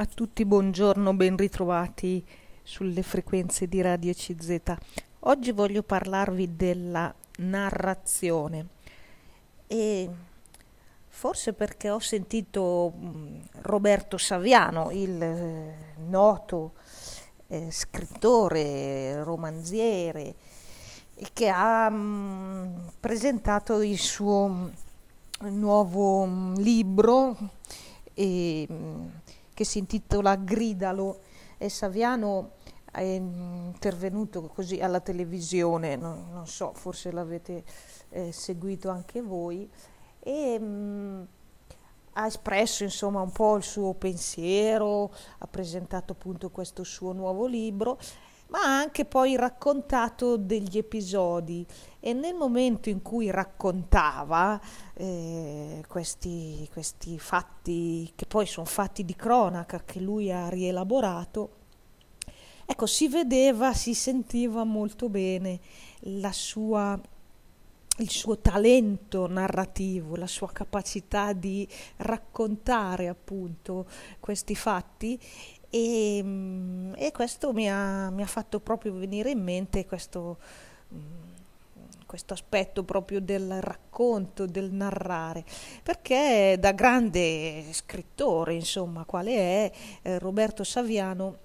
A tutti buongiorno, ben ritrovati sulle frequenze di Radio CZ. Oggi voglio parlarvi della narrazione e forse perché ho sentito Roberto Saviano, il eh, noto eh, scrittore, romanziere, che ha mh, presentato il suo nuovo libro e, che si intitola Gridalo e Saviano è intervenuto così alla televisione, non, non so, forse l'avete eh, seguito anche voi, e mh, ha espresso insomma un po' il suo pensiero, ha presentato appunto questo suo nuovo libro ma ha anche poi raccontato degli episodi. E nel momento in cui raccontava eh, questi, questi fatti, che poi sono fatti di cronaca che lui ha rielaborato, ecco, si vedeva, si sentiva molto bene la sua il suo talento narrativo, la sua capacità di raccontare appunto questi fatti e, mm, e questo mi ha, mi ha, fatto proprio venire in mente questo, mm, questo aspetto proprio del racconto, del narrare, perché da grande scrittore, insomma, quale è eh, Roberto Saviano,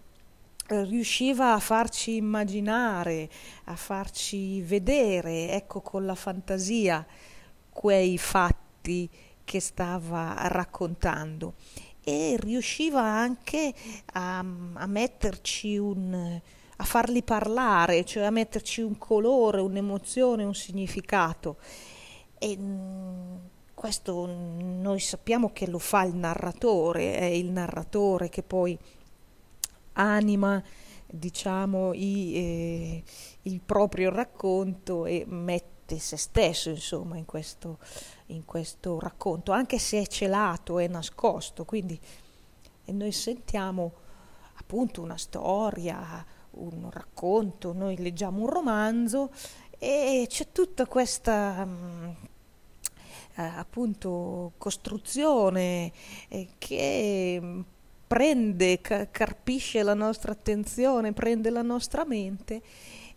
eh, riusciva a farci immaginare, a farci vedere, ecco, con la fantasia, quei fatti che stava raccontando e riusciva anche a, a metterci un a farli parlare, cioè a metterci un colore, un'emozione, un significato. E mm, questo noi sappiamo che lo fa il narratore, è il narratore che poi anima diciamo i, eh, il proprio racconto e mette se stesso insomma in questo, in questo racconto, anche se è celato, è nascosto, quindi noi sentiamo appunto una storia, un racconto, noi leggiamo un romanzo e c'è tutta questa mm, eh, appunto costruzione eh, che prende, ca- carpisce la nostra attenzione, prende la nostra mente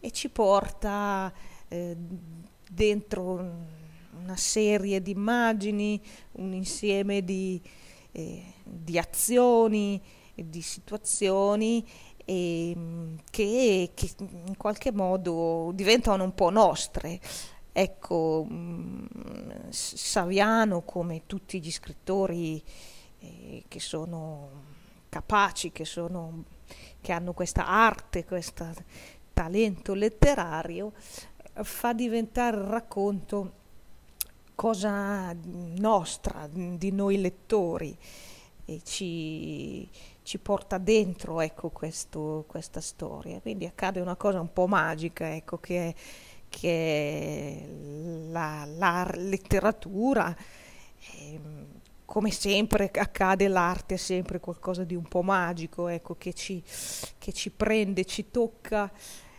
e ci porta eh, dentro una serie di immagini, un insieme di, eh, di azioni, di situazioni eh, che, che, in qualche modo diventano un po' nostre. Ecco, mm, Saviano, come tutti gli scrittori eh, che sono capaci, che, sono, che hanno questa arte, questo talento letterario, fa diventare il racconto cosa nostra, di noi lettori, e ci, ci porta dentro ecco, questo, questa storia. Quindi accade una cosa un po' magica, ecco, che, che la, la letteratura. Ehm, come sempre accade, l'arte è sempre qualcosa di un po' magico, ecco, che, ci, che ci prende, ci tocca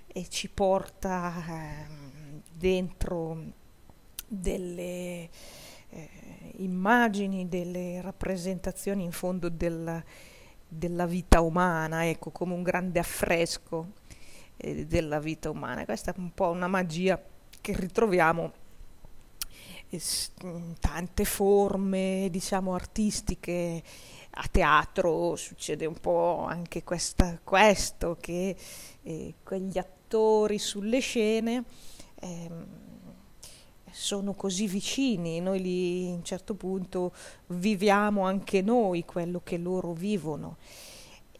e ci porta eh, dentro delle eh, immagini, delle rappresentazioni in fondo della, della, vita umana, ecco, come un grande affresco eh, della vita umana. Questa è un po' una magia che ritroviamo in tante forme, diciamo, artistiche. A teatro succede un po' anche questa, questo, che eh, quegli attori sulle scene ehm, sono così vicini, noi li a un certo punto viviamo anche noi quello che loro vivono.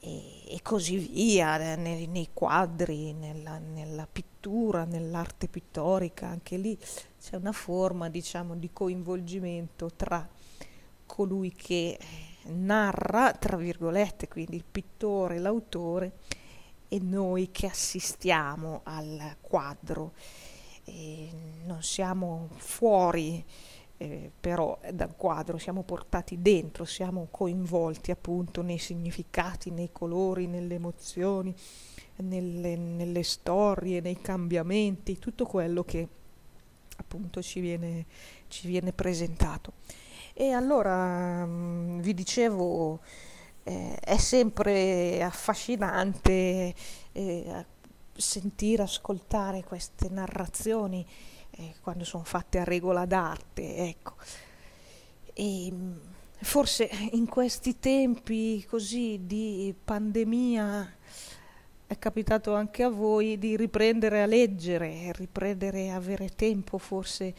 E, e così via, nei, nei quadri, nella, nella, pittura, nell'arte pittorica, anche lì c'è una forma diciamo di coinvolgimento tra colui che narra, tra virgolette, quindi il pittore, l'autore, e noi che assistiamo al quadro e non siamo fuori eh, però dal quadro, siamo portati dentro, siamo coinvolti appunto nei significati, nei colori, nelle emozioni, nelle, nelle storie, nei cambiamenti, tutto quello che appunto ci viene, ci viene presentato. E allora mh, mm, vi dicevo eh, è sempre affascinante eh, sentire, ascoltare queste narrazioni eh, quando sono fatte a regola d'arte, ecco. E mm, forse in questi tempi così di pandemia è capitato anche a voi di riprendere a leggere, riprendere a avere tempo forse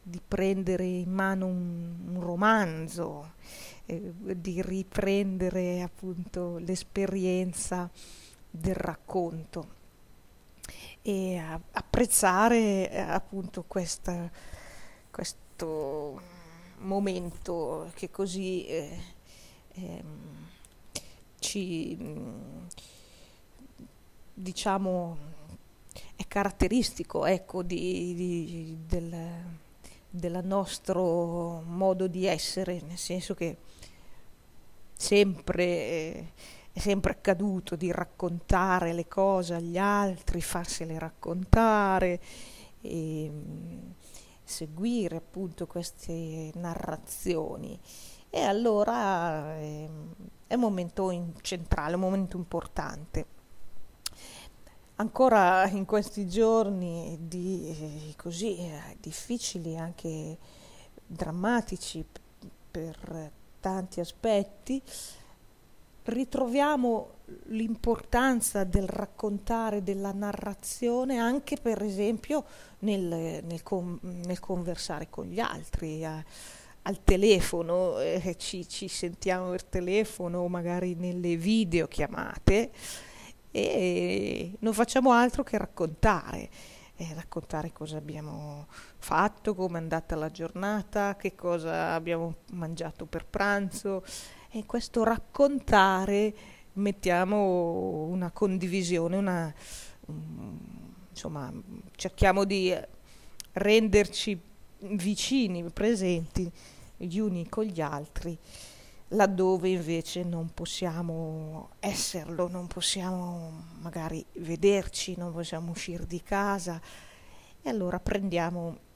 di prendere in mano un, un romanzo, eh, di riprendere appunto l'esperienza del racconto e apprezzare eh, appunto questa, questo momento che così eh, eh, ci diciamo è caratteristico ecco di, di, del, del nostro modo di essere nel senso che sempre eh, è sempre accaduto di raccontare le cose agli altri, farsele raccontare e mm, seguire appunto queste narrazioni. E allora è, è un momento centrale, un momento importante. Ancora in questi giorni di, eh, così eh, difficili, anche drammatici per tanti aspetti, ritroviamo l'importanza del raccontare, della narrazione anche per esempio nel, nel, con, nel conversare con gli altri. Eh, al telefono, eh, ci, ci, sentiamo per telefono o magari nelle videochiamate e non facciamo altro che raccontare, eh, raccontare cosa abbiamo fatto, come è andata la giornata, che cosa abbiamo mangiato per pranzo, e questo raccontare mettiamo una condivisione, una, insomma, cerchiamo di renderci vicini, presenti gli uni con gli altri, laddove invece non possiamo esserlo, non possiamo magari vederci, non possiamo uscire di casa. E allora prendiamo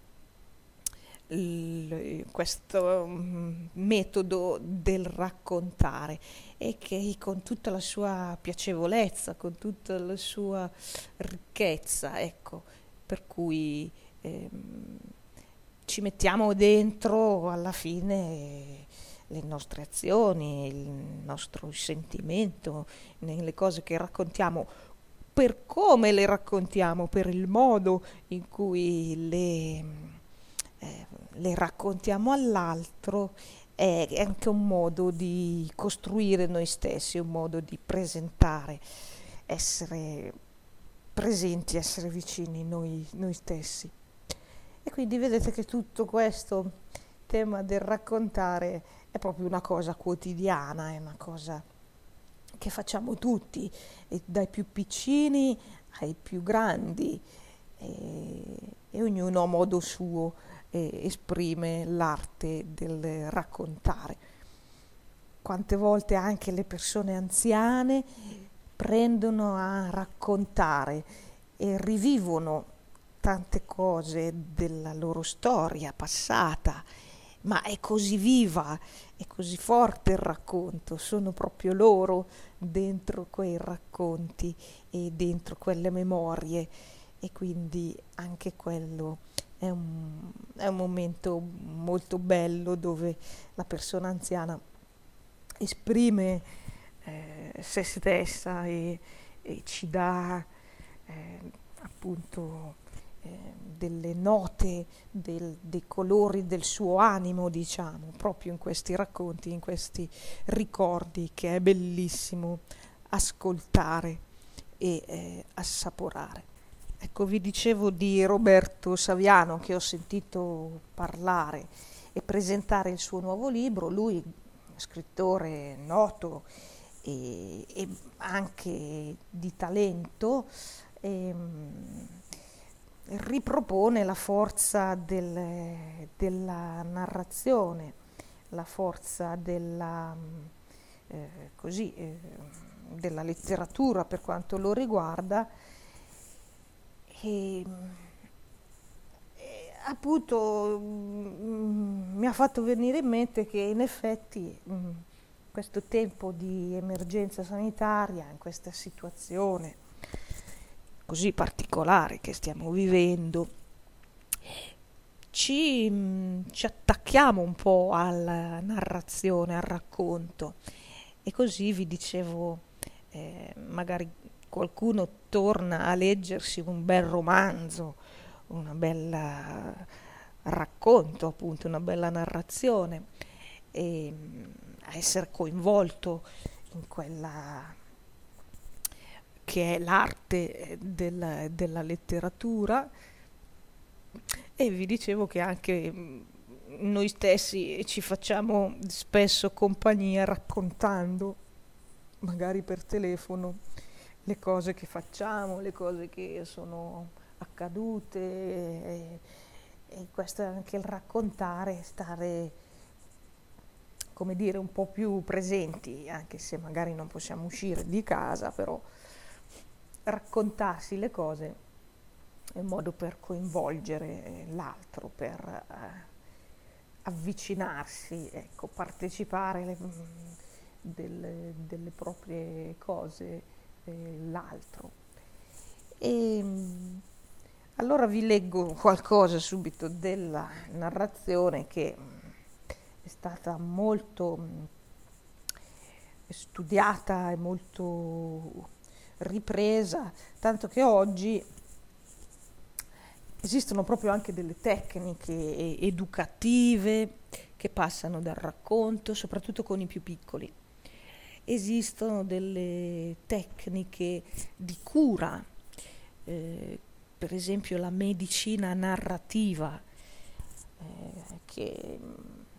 il, questo mm, metodo del raccontare e che con tutta la sua piacevolezza, con tutta la sua ricchezza, ecco, per cui ehm, ci mettiamo dentro alla fine le nostre azioni, il nostro sentimento, nelle cose che raccontiamo, per come le raccontiamo, per il modo in cui le eh, le raccontiamo all'altro è anche un modo di costruire noi stessi, un modo di presentare, essere presenti, essere vicini noi, noi stessi. E quindi vedete che tutto questo tema del raccontare è proprio una cosa quotidiana, è una cosa che facciamo tutti, dai più piccini ai più grandi, e, e ognuno a modo suo eh, esprime l'arte del raccontare. Quante volte anche le persone anziane prendono a raccontare e rivivono tante cose della loro storia passata, ma è così viva, è così forte il racconto, sono proprio loro dentro quei racconti e dentro quelle memorie. E quindi anche quello è un, è un momento molto bello dove la persona anziana esprime eh, se stessa e, e ci dà eh, appunto eh, delle note del, dei colori del suo animo, diciamo, proprio in questi racconti, in questi ricordi che è bellissimo ascoltare e eh, assaporare. Ecco, vi dicevo di Roberto Saviano che ho sentito parlare e presentare il suo nuovo libro, lui scrittore noto e, e anche di talento, e, ehm, ripropone la forza del, della narrazione, la forza della, eh, così, eh, della letteratura per quanto lo riguarda. E, e appunto mh, mm, mi ha fatto venire in mente che in effetti mh, mm, questo tempo di emergenza sanitaria, in questa situazione così particolare che stiamo vivendo, ci, mm, ci attacchiamo un po' alla narrazione, al racconto. E così vi dicevo, eh, magari qualcuno torna a leggersi un bel romanzo, una bella racconto, appunto, una bella narrazione e mm, a essere coinvolto in quella che è l'arte della, della letteratura. E vi dicevo che anche mm, noi stessi ci facciamo spesso compagnia raccontando, magari per telefono, le cose che facciamo, le cose che sono accadute. E, e questo è anche il raccontare, stare come dire un po' più presenti, anche se magari non possiamo uscire di casa, però raccontarsi le cose è un modo per coinvolgere l'altro, per eh, avvicinarsi, ecco, partecipare le, delle, delle, proprie cose eh, l'altro. E, allora vi leggo qualcosa subito della narrazione che è stata molto studiata e molto ripresa, tanto che oggi esistono proprio anche delle tecniche educative che passano dal racconto, soprattutto con i più piccoli. Esistono delle tecniche di cura, eh, per esempio la medicina narrativa, eh, che,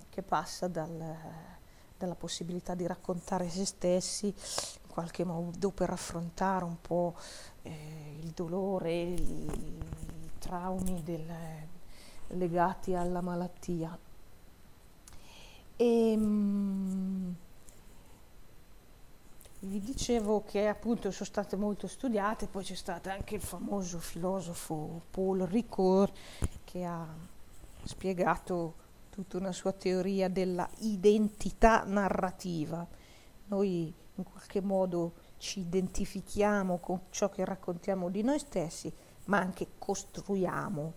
che, passa dal, dalla possibilità di raccontare se stessi qualche modo per affrontare un po' eh, il dolore, il, traumi del, legati alla malattia. E, um, vi dicevo che appunto sono state molto studiate, poi c'è stato anche il famoso filosofo Paul Ricoeur che ha spiegato tutta una sua teoria della identità narrativa. Noi in qualche modo ci identifichiamo con ciò che raccontiamo di noi stessi, ma anche costruiamo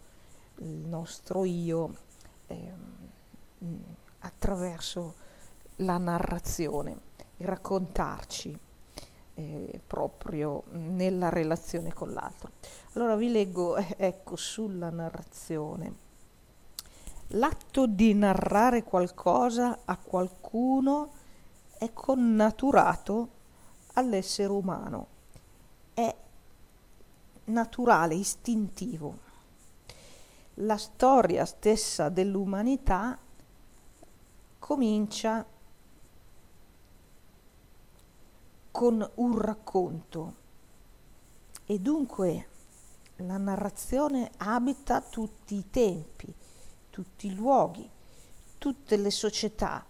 il nostro io eh, attraverso la narrazione, il raccontarci eh, proprio nella relazione con l'altro. Allora vi leggo, eh, ecco, sulla narrazione. L'atto di narrare qualcosa a qualcuno è connaturato all'essere umano, è naturale, istintivo. La storia stessa dell'umanità comincia con un racconto e dunque la narrazione abita tutti i tempi, tutti i luoghi, tutte le società.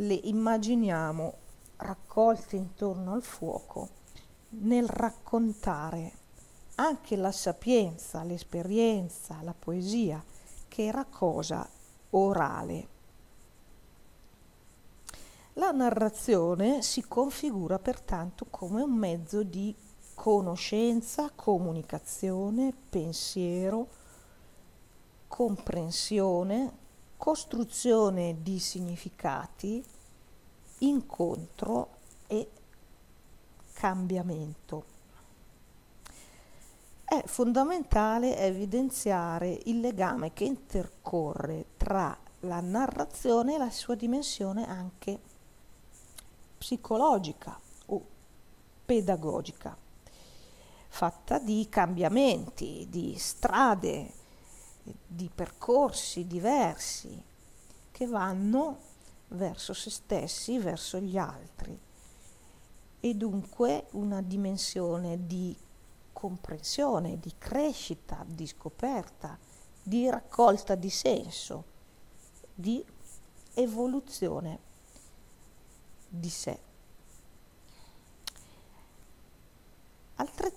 Le immaginiamo raccolte intorno al fuoco nel raccontare anche la sapienza, l'esperienza, la poesia, che era cosa orale. La narrazione si configura pertanto come un mezzo di conoscenza, comunicazione, pensiero, comprensione, costruzione di significati, incontro e cambiamento. È fondamentale evidenziare il legame che intercorre tra la narrazione e la sua dimensione anche psicologica o pedagogica, fatta di cambiamenti, di strade, di percorsi diversi che vanno verso se stessi, verso gli altri e dunque una dimensione di comprensione, di crescita, di scoperta, di raccolta di senso, di evoluzione di sé.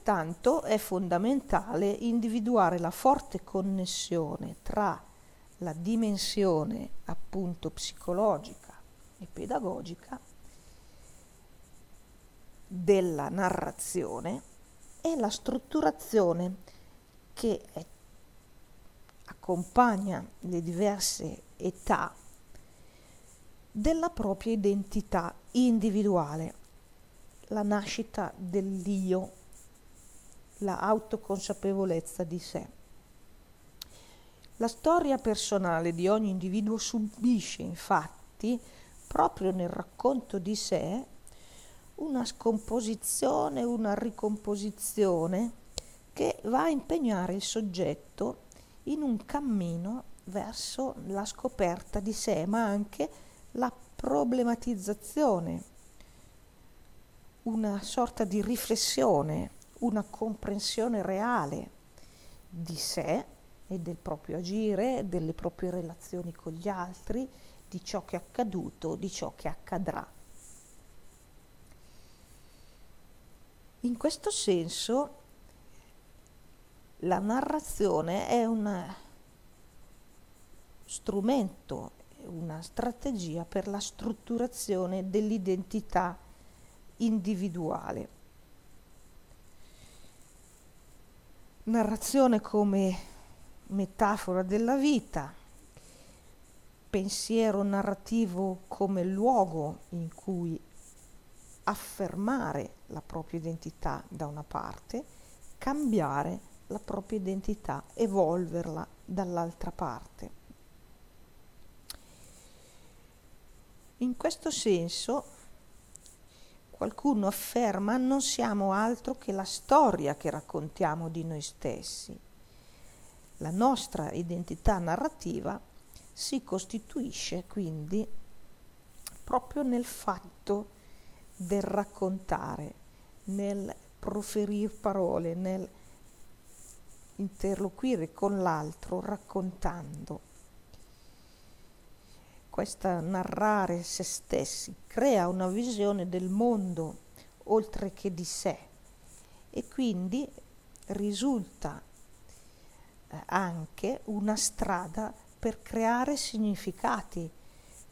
Altrettanto è fondamentale individuare la forte connessione tra la dimensione appunto psicologica e pedagogica della narrazione è la strutturazione che accompagna le diverse età della propria identità individuale, la nascita dell'io, la autoconsapevolezza di sé. La storia personale di ogni individuo subisce infatti, proprio nel racconto di sé, una scomposizione, una ricomposizione che va a impegnare il soggetto in un cammino verso la scoperta di sé, ma anche la problematizzazione, una sorta di riflessione, una comprensione reale di sé e del proprio agire, delle proprie relazioni con gli altri, di ciò che è accaduto, di ciò che accadrà. In questo senso la narrazione è un strumento, una strategia per la strutturazione dell'identità individuale. Narrazione come metafora della vita, pensiero narrativo come luogo in cui affermare la propria identità da una parte, cambiare la propria identità, evolverla dall'altra parte. In questo senso qualcuno afferma non siamo altro che la storia che raccontiamo di noi stessi. La nostra identità narrativa si costituisce quindi proprio nel fatto del raccontare, nel proferire parole, nel interloquire con l'altro raccontando. Questa narrare se stessi crea una visione del mondo oltre che di sé e quindi risulta eh, anche una strada per creare significati,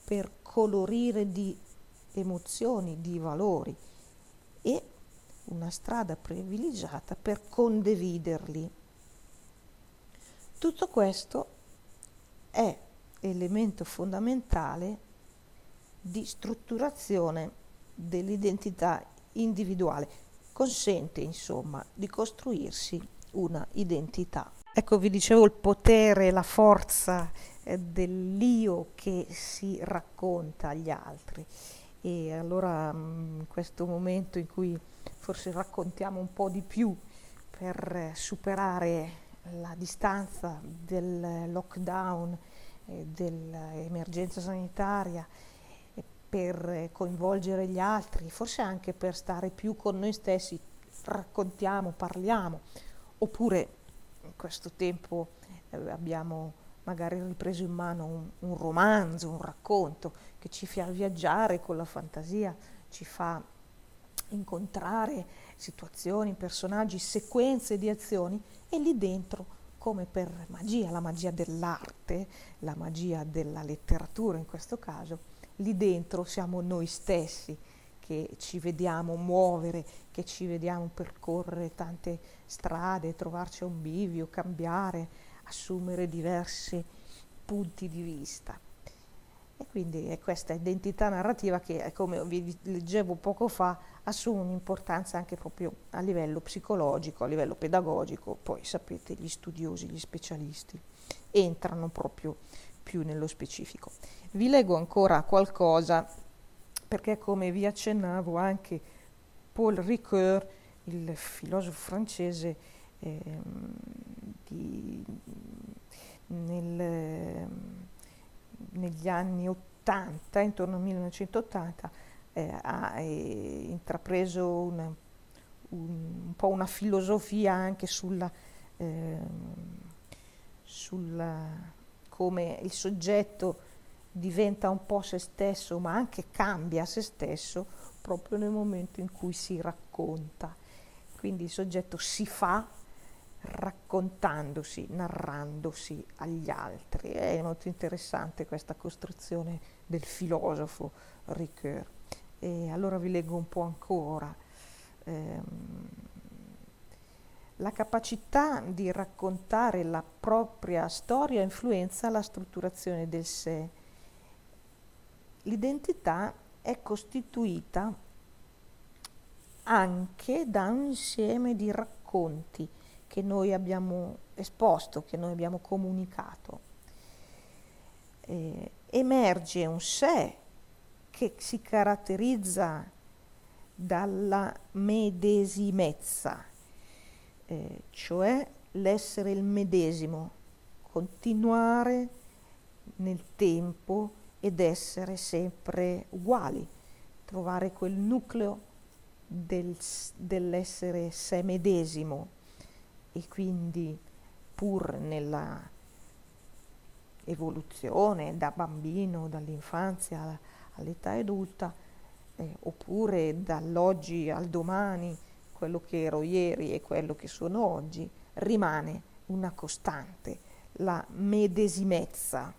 per colorire di emozioni, di valori e una strada privilegiata per condividerli. Tutto questo è elemento fondamentale di strutturazione dell'identità individuale, consente insomma di costruirsi una identità. Ecco, vi dicevo il potere, la forza eh, dell'io che si racconta agli altri e allora mm, in questo momento in cui forse raccontiamo un po' di più per superare la distanza del lockdown, eh, dell'emergenza sanitaria, per coinvolgere gli altri, forse anche per stare più con noi stessi, raccontiamo, parliamo, oppure in questo tempo eh, abbiamo magari ripreso in mano un, un romanzo, un racconto che ci fa viaggiare con la fantasia, ci fa incontrare situazioni, personaggi, sequenze di azioni e lì dentro, come per magia, la magia dell'arte, la magia della letteratura in questo caso, lì dentro siamo noi stessi che ci vediamo muovere, che ci vediamo percorrere tante strade, trovarci a un bivio, cambiare, assumere diversi punti di vista. E quindi è questa identità narrativa che, come vi leggevo poco fa, assume un'importanza anche proprio a livello psicologico, a livello pedagogico, poi sapete gli studiosi, gli specialisti entrano proprio più nello specifico. Vi leggo ancora qualcosa perché come vi accennavo anche Paul Ricoeur, il filosofo francese, eh, di, nel, negli anni 80, intorno al 1980, eh, ha eh, intrapreso una, un, un, po' una filosofia anche sulla, eh, sulla, come il soggetto diventa un po' se stesso, ma anche cambia se stesso proprio nel momento in cui si racconta. Quindi il soggetto si fa raccontandosi, narrandosi agli altri. È molto interessante questa costruzione del filosofo Ricoeur. E allora vi leggo un po' ancora. Ehm, la capacità di raccontare la propria storia influenza la strutturazione del sé. L'identità è costituita anche da un insieme di racconti che noi abbiamo esposto, che noi abbiamo comunicato. Eh, emerge un sé che si caratterizza dalla medesimezza, eh, cioè l'essere il medesimo, continuare nel tempo ed essere sempre uguali, trovare quel nucleo del, dell'essere sé medesimo e quindi pur nella evoluzione da bambino, dall'infanzia all'età adulta, eh, oppure dall'oggi al domani, quello che ero ieri e quello che sono oggi, rimane una costante, la medesimezza,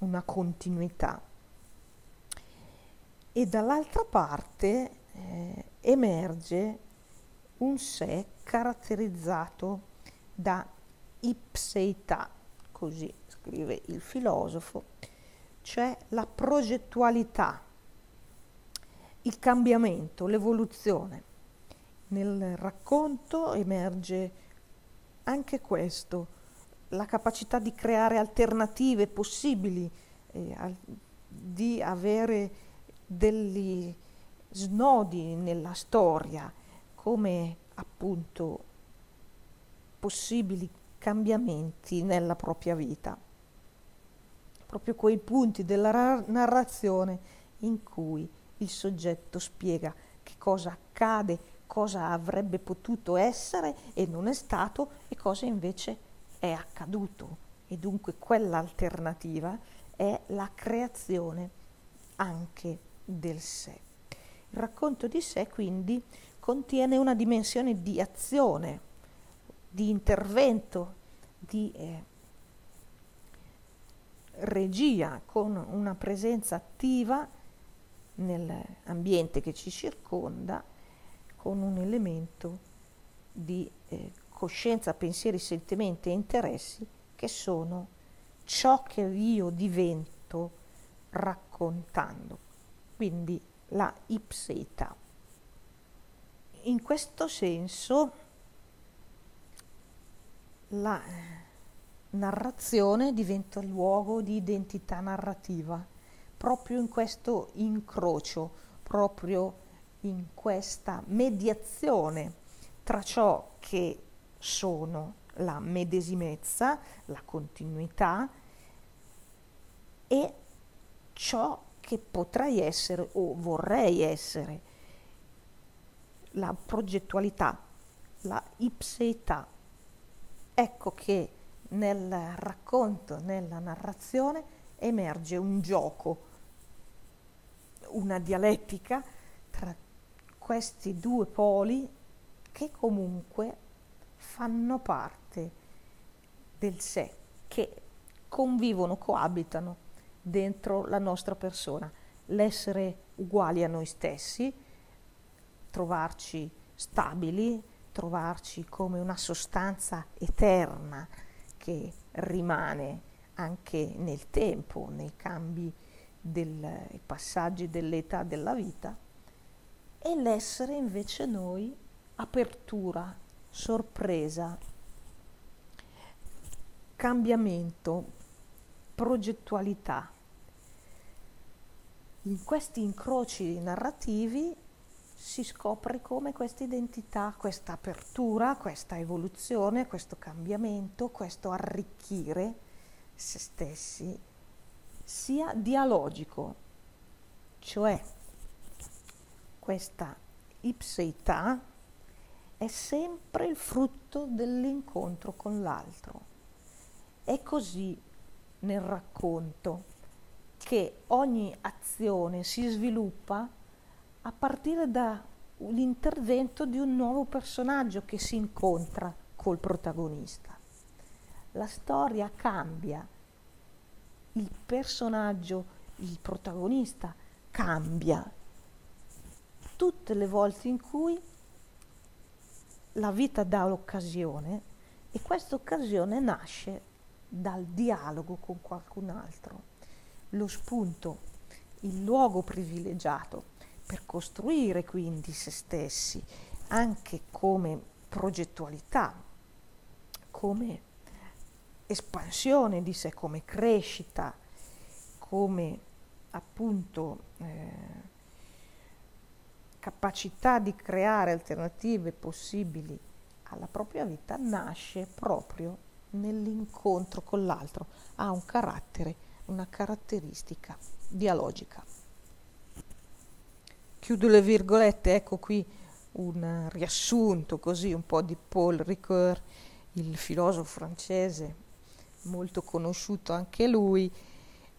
una continuità. E dall'altra parte eh, emerge un sé caratterizzato da ipseità, così scrive il filosofo, cioè la progettualità, il cambiamento, l'evoluzione. Nel racconto emerge anche questo, la capacità di creare alternative possibili, eh, al, di avere degli snodi nella storia, come appunto possibili cambiamenti nella propria vita. Proprio quei punti della narrazione in cui il soggetto spiega che cosa accade, cosa avrebbe potuto essere e non è stato e cosa invece è accaduto. E dunque quell'alternativa è la creazione anche del sé. Il racconto di sé quindi contiene una dimensione di azione, di intervento, di eh, regia con una presenza attiva nell'ambiente che ci circonda, con un elemento di eh, coscienza, pensieri, sentimenti e interessi che sono ciò che io divento raccontando. Quindi la ipseità. In questo senso la narrazione diventa luogo di identità narrativa, proprio in questo incrocio, proprio in questa mediazione tra ciò che sono la medesimezza, la continuità e ciò che potrei essere o vorrei essere, la progettualità, la ipseità. Ecco che nel racconto, nella narrazione, emerge un gioco, una dialettica tra questi due poli che comunque fanno parte del sé, che convivono, coabitano dentro la nostra persona, l'essere uguali a noi stessi, trovarci stabili, trovarci come una sostanza eterna che rimane anche nel tempo, nei cambi dei passaggi dell'età della vita, e l'essere invece noi apertura, sorpresa, cambiamento, progettualità. In questi incroci narrativi si scopre come questa identità, questa apertura, questa evoluzione, questo cambiamento, questo arricchire se stessi sia dialogico, cioè questa ipseità è sempre il frutto dell'incontro con l'altro. È così nel racconto, che ogni azione si sviluppa a partire dall'intervento di un nuovo personaggio che si incontra col protagonista. La storia cambia, il personaggio, il protagonista cambia tutte le volte in cui la vita dà l'occasione e questa occasione nasce dal dialogo con qualcun altro. Lo spunto, il luogo privilegiato per costruire quindi se stessi, anche come progettualità, come espansione di sé, come crescita, come appunto eh, capacità di creare alternative possibili alla propria vita nasce proprio nell'incontro con l'altro, ha un carattere, una caratteristica dialogica. Chiudo le virgolette, ecco qui un riassunto così un po' di Paul Ricoeur, il filosofo francese, molto conosciuto anche lui,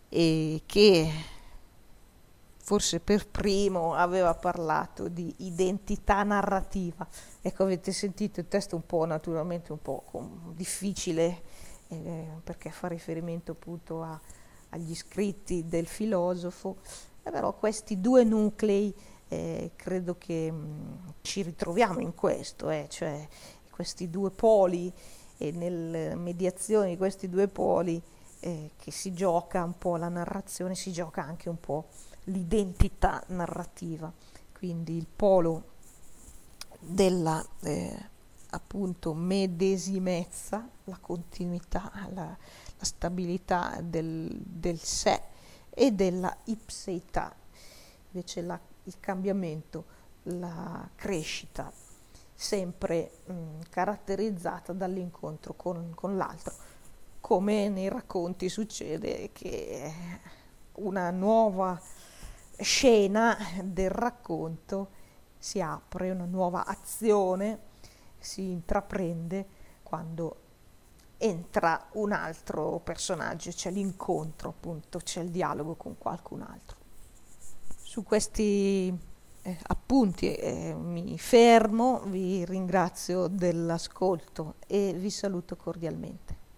e che forse per primo aveva parlato di identità narrativa. Ecco, avete sentito il testo un po' naturalmente un po' difficile eh, perché fa riferimento appunto a, agli scritti del filosofo, eh, però questi due nuclei eh, credo che mh, mm, ci ritroviamo in questo, eh, cioè questi due poli e nella mediazione di questi due poli eh, che si gioca un po' la narrazione, si gioca anche un po' l'identità narrativa, quindi il polo della eh, appunto medesimezza, la continuità, la, la stabilità del, del, sé e della ipseità, invece la, il cambiamento, la crescita, sempre mh, caratterizzata dall'incontro con, con l'altro, come nei racconti succede che una nuova scena del racconto si apre, una nuova azione si intraprende quando entra un altro personaggio, c'è l'incontro appunto, c'è il dialogo con qualcun altro. Su questi eh, appunti eh, mi fermo, vi ringrazio dell'ascolto e vi saluto cordialmente.